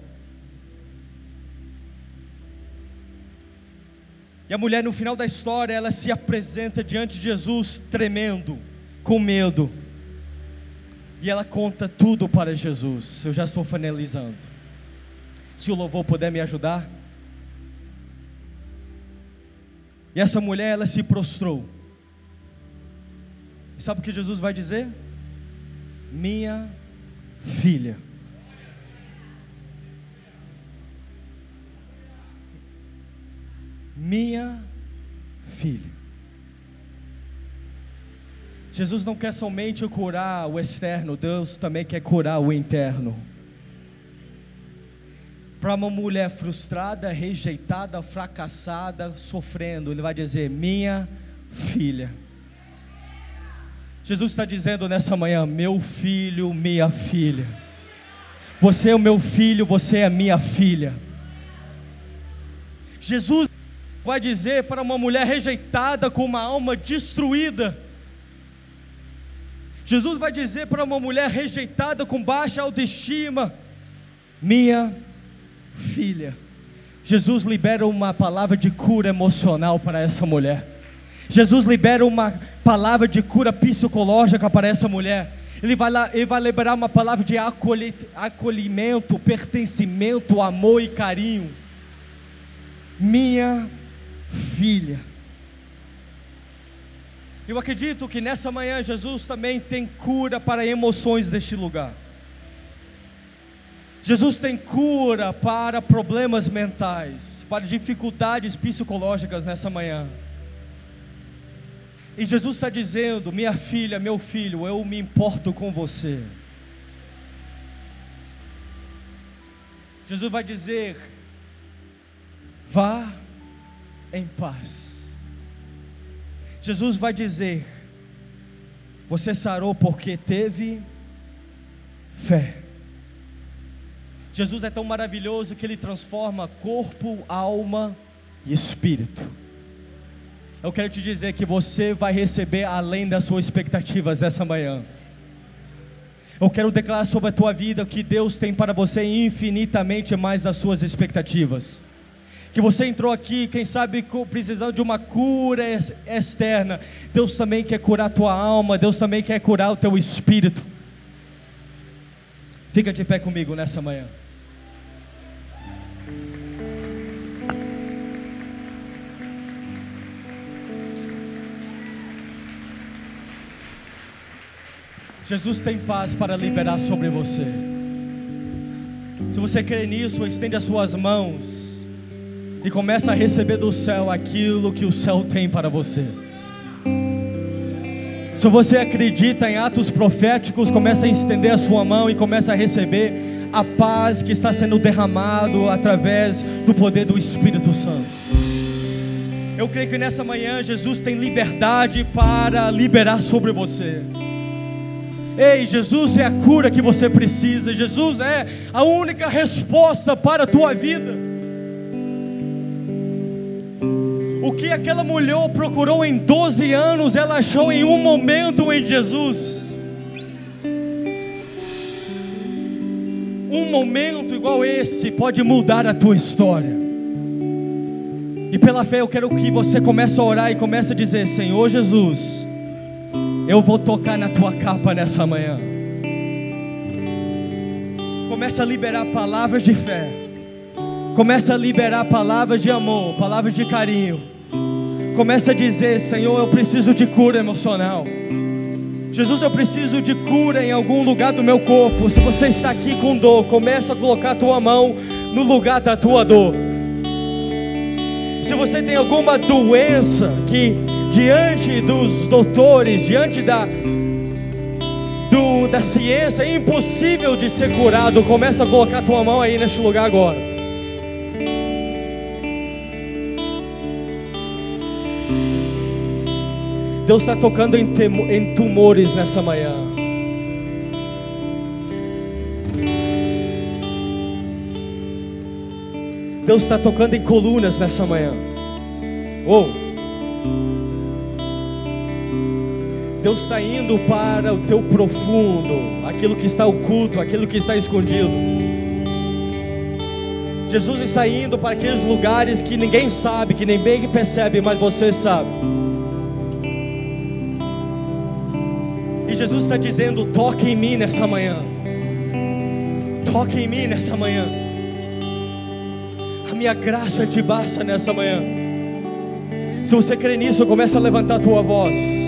E a mulher, no final da história, ela se apresenta diante de Jesus tremendo, com medo. E ela conta tudo para Jesus. Eu já estou finalizando. Se o louvor puder me ajudar. E essa mulher, ela se prostrou. E sabe o que Jesus vai dizer? Minha filha. Minha filha. Jesus não quer somente curar o externo, Deus também quer curar o interno para uma mulher frustrada, rejeitada, fracassada, sofrendo, ele vai dizer: Minha filha. Jesus está dizendo nessa manhã: Meu filho, minha filha. Você é o meu filho, você é a minha filha. Jesus vai dizer para uma mulher rejeitada com uma alma destruída. Jesus vai dizer para uma mulher rejeitada com baixa autoestima: Minha filha. Jesus libera uma palavra de cura emocional para essa mulher. Jesus libera uma palavra de cura psicológica para essa mulher. Ele vai, lá, ele vai liberar uma palavra de acolhimento, pertencimento, amor e carinho. Minha filha. Eu acredito que nessa manhã Jesus também tem cura para emoções deste lugar. Jesus tem cura para problemas mentais, para dificuldades psicológicas nessa manhã. E Jesus está dizendo: minha filha, meu filho, eu me importo com você. Jesus vai dizer: vá em paz. Jesus vai dizer: você sarou porque teve fé. Jesus é tão maravilhoso que ele transforma corpo, alma e espírito. Eu quero te dizer que você vai receber além das suas expectativas essa manhã. Eu quero declarar sobre a tua vida que Deus tem para você infinitamente mais das suas expectativas. Que você entrou aqui, quem sabe precisando de uma cura externa. Deus também quer curar a tua alma, Deus também quer curar o teu espírito. Fica de pé comigo nessa manhã. Jesus tem paz para liberar sobre você. Se você crê nisso, estende as suas mãos e começa a receber do céu aquilo que o céu tem para você. Se você acredita em atos proféticos, começa a estender a sua mão e começa a receber a paz que está sendo derramado através do poder do Espírito Santo. Eu creio que nessa manhã Jesus tem liberdade para liberar sobre você. Ei, Jesus é a cura que você precisa, Jesus é a única resposta para a tua vida. O que aquela mulher procurou em 12 anos, ela achou em um momento em Jesus. Um momento igual esse pode mudar a tua história. E pela fé eu quero que você comece a orar e comece a dizer: Senhor Jesus, eu vou tocar na tua capa nessa manhã. Começa a liberar palavras de fé. Começa a liberar palavras de amor, palavras de carinho. Começa a dizer, Senhor, eu preciso de cura emocional. Jesus, eu preciso de cura em algum lugar do meu corpo. Se você está aqui com dor, começa a colocar a tua mão no lugar da tua dor. Se você tem alguma doença que diante dos doutores, diante da, do, da ciência, é impossível de ser curado. Começa a colocar tua mão aí neste lugar agora. Deus está tocando em, em tumores nessa manhã. Deus está tocando em colunas nessa manhã. Ou oh. Deus está indo para o teu profundo, aquilo que está oculto, aquilo que está escondido. Jesus está indo para aqueles lugares que ninguém sabe, que nem bem percebe, mas você sabe. E Jesus está dizendo: toque em mim nessa manhã. Toque em mim nessa manhã. A minha graça te basta nessa manhã. Se você crê nisso, comece a levantar a tua voz.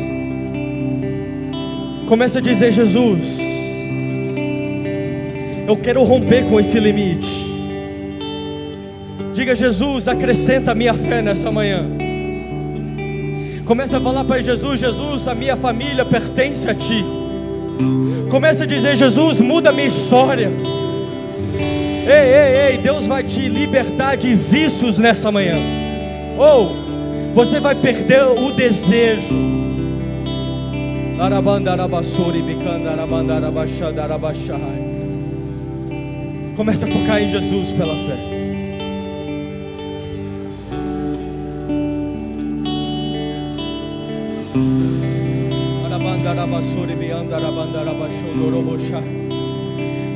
Comece a dizer: Jesus, eu quero romper com esse limite. Diga, Jesus, acrescenta a minha fé nessa manhã. Comece a falar para Jesus: Jesus, a minha família pertence a Ti. Comece a dizer: Jesus, muda a minha história. Ei, ei, ei, Deus vai te libertar de vícios nessa manhã. Ou você vai perder o desejo Começa a tocar em Jesus pela fé.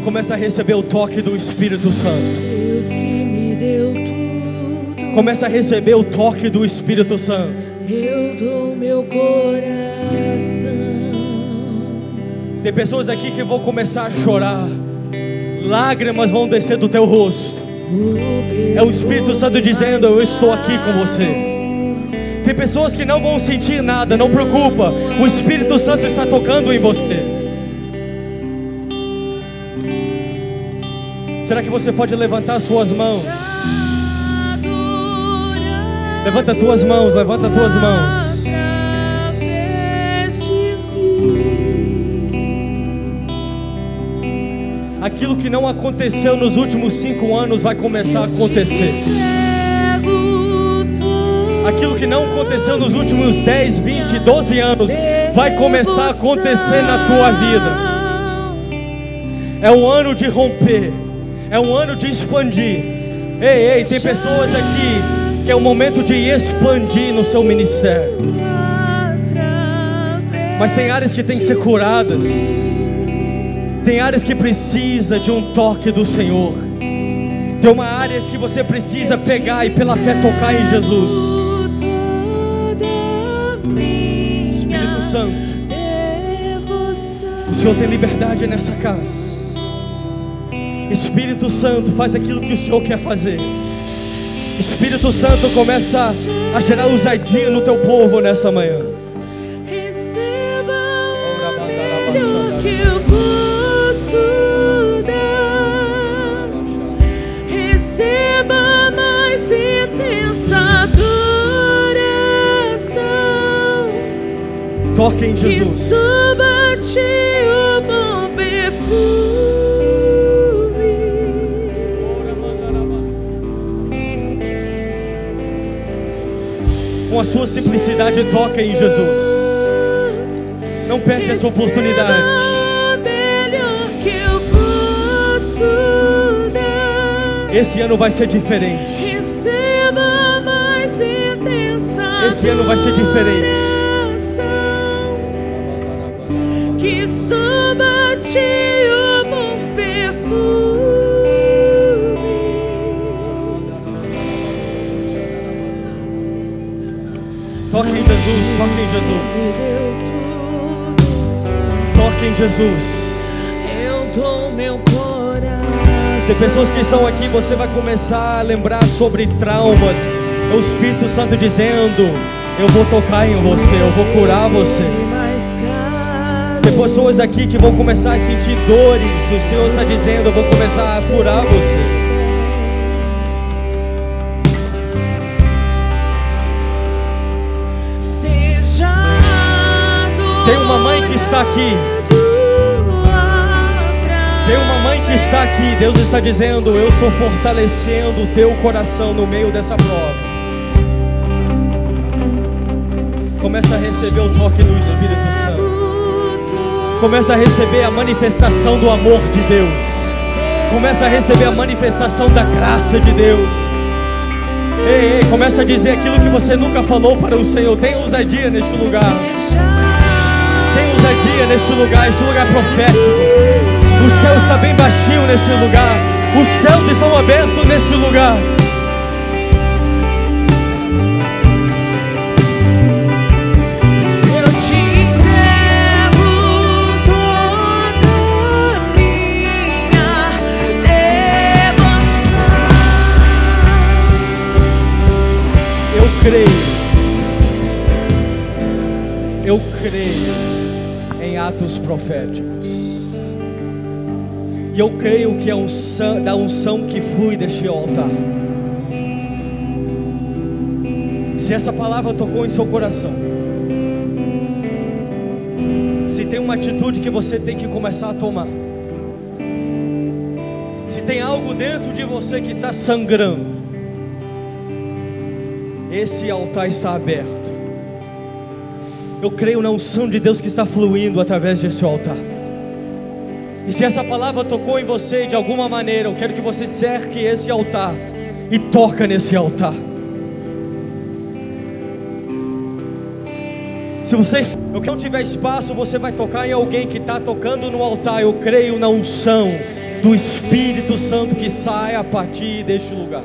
Começa a receber o toque do Espírito Santo. Deus que me deu tudo, Começa a receber o toque do Espírito Santo. eu dou meu coração. Tem pessoas aqui que vão começar a chorar. Lágrimas vão descer do teu rosto. É o Espírito Santo dizendo: Eu estou aqui com você. Tem pessoas que não vão sentir nada, não preocupa. O Espírito Santo está tocando em você. Será que você pode levantar suas mãos? Levanta tuas mãos, levanta tuas mãos. Aquilo que não aconteceu nos últimos cinco anos vai começar a acontecer. Aquilo que não aconteceu nos últimos 10, 20, 12 anos vai começar a acontecer na tua vida. É um ano de romper, é um ano de expandir. Ei, ei, tem pessoas aqui que é o momento de expandir no seu ministério. Mas tem áreas que têm que ser curadas. Tem áreas que precisa de um toque do Senhor. Tem uma área que você precisa pegar e pela fé tocar em Jesus. Espírito Santo, o Senhor tem liberdade nessa casa. Espírito Santo, faz aquilo que o Senhor quer fazer. Espírito Santo começa a gerar ousadia no teu povo nessa manhã. Toque em Jesus. o bom perfume. Com a sua simplicidade, toca em Jesus. Não perde essa oportunidade. Esse ano vai ser diferente. Esse ano vai ser diferente. Suba a ti o bom perfume. Toque em Jesus, toque em Me Jesus. deu tudo, Toque em Jesus. eu dou meu coração. Tem pessoas que estão aqui, você vai começar a lembrar sobre traumas. É o Espírito Santo dizendo: Eu vou tocar em você, eu vou curar você. Tem pessoas aqui que vão começar a sentir dores. O Senhor está dizendo: Eu vou começar a curar você. Seja Tem uma mãe que está aqui. Tem uma mãe que está aqui. Deus está dizendo: Eu estou fortalecendo o teu coração no meio dessa prova. Começa a receber o toque do Espírito Santo. Começa a receber a manifestação do amor de Deus. Começa a receber a manifestação da graça de Deus. Ei, ei, começa a dizer aquilo que você nunca falou para o Senhor. Tem ousadia neste lugar. Tem ousadia neste lugar, este lugar profético. O céu está bem baixinho neste lugar. Os céus estão abertos neste lugar. Creio. Eu creio em atos proféticos. E eu creio que é unção, da unção que flui deste altar. Se essa palavra tocou em seu coração, se tem uma atitude que você tem que começar a tomar, se tem algo dentro de você que está sangrando, esse altar está aberto. Eu creio na unção de Deus que está fluindo através desse altar. E se essa palavra tocou em você de alguma maneira, eu quero que você cerque esse altar e toca nesse altar. Se você eu não tiver espaço, você vai tocar em alguém que está tocando no altar. Eu creio na unção do Espírito Santo que sai a partir deste lugar.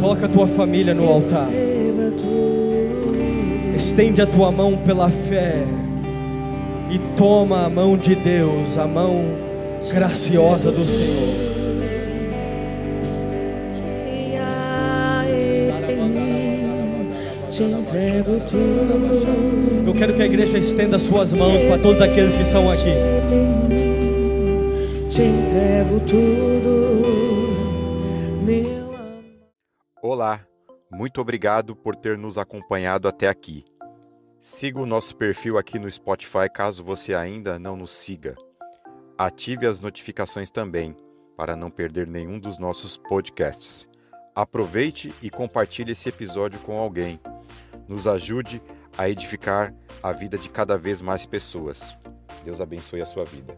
Coloca a tua família no altar. Estende a tua mão pela fé e toma a mão de Deus, a mão graciosa do Senhor. Eu quero que a igreja estenda suas mãos para todos aqueles que estão aqui. Te entrego tudo, meu amor. Olá, muito obrigado por ter nos acompanhado até aqui. Siga o nosso perfil aqui no Spotify caso você ainda não nos siga. Ative as notificações também para não perder nenhum dos nossos podcasts. Aproveite e compartilhe esse episódio com alguém. Nos ajude a edificar a vida de cada vez mais pessoas. Deus abençoe a sua vida.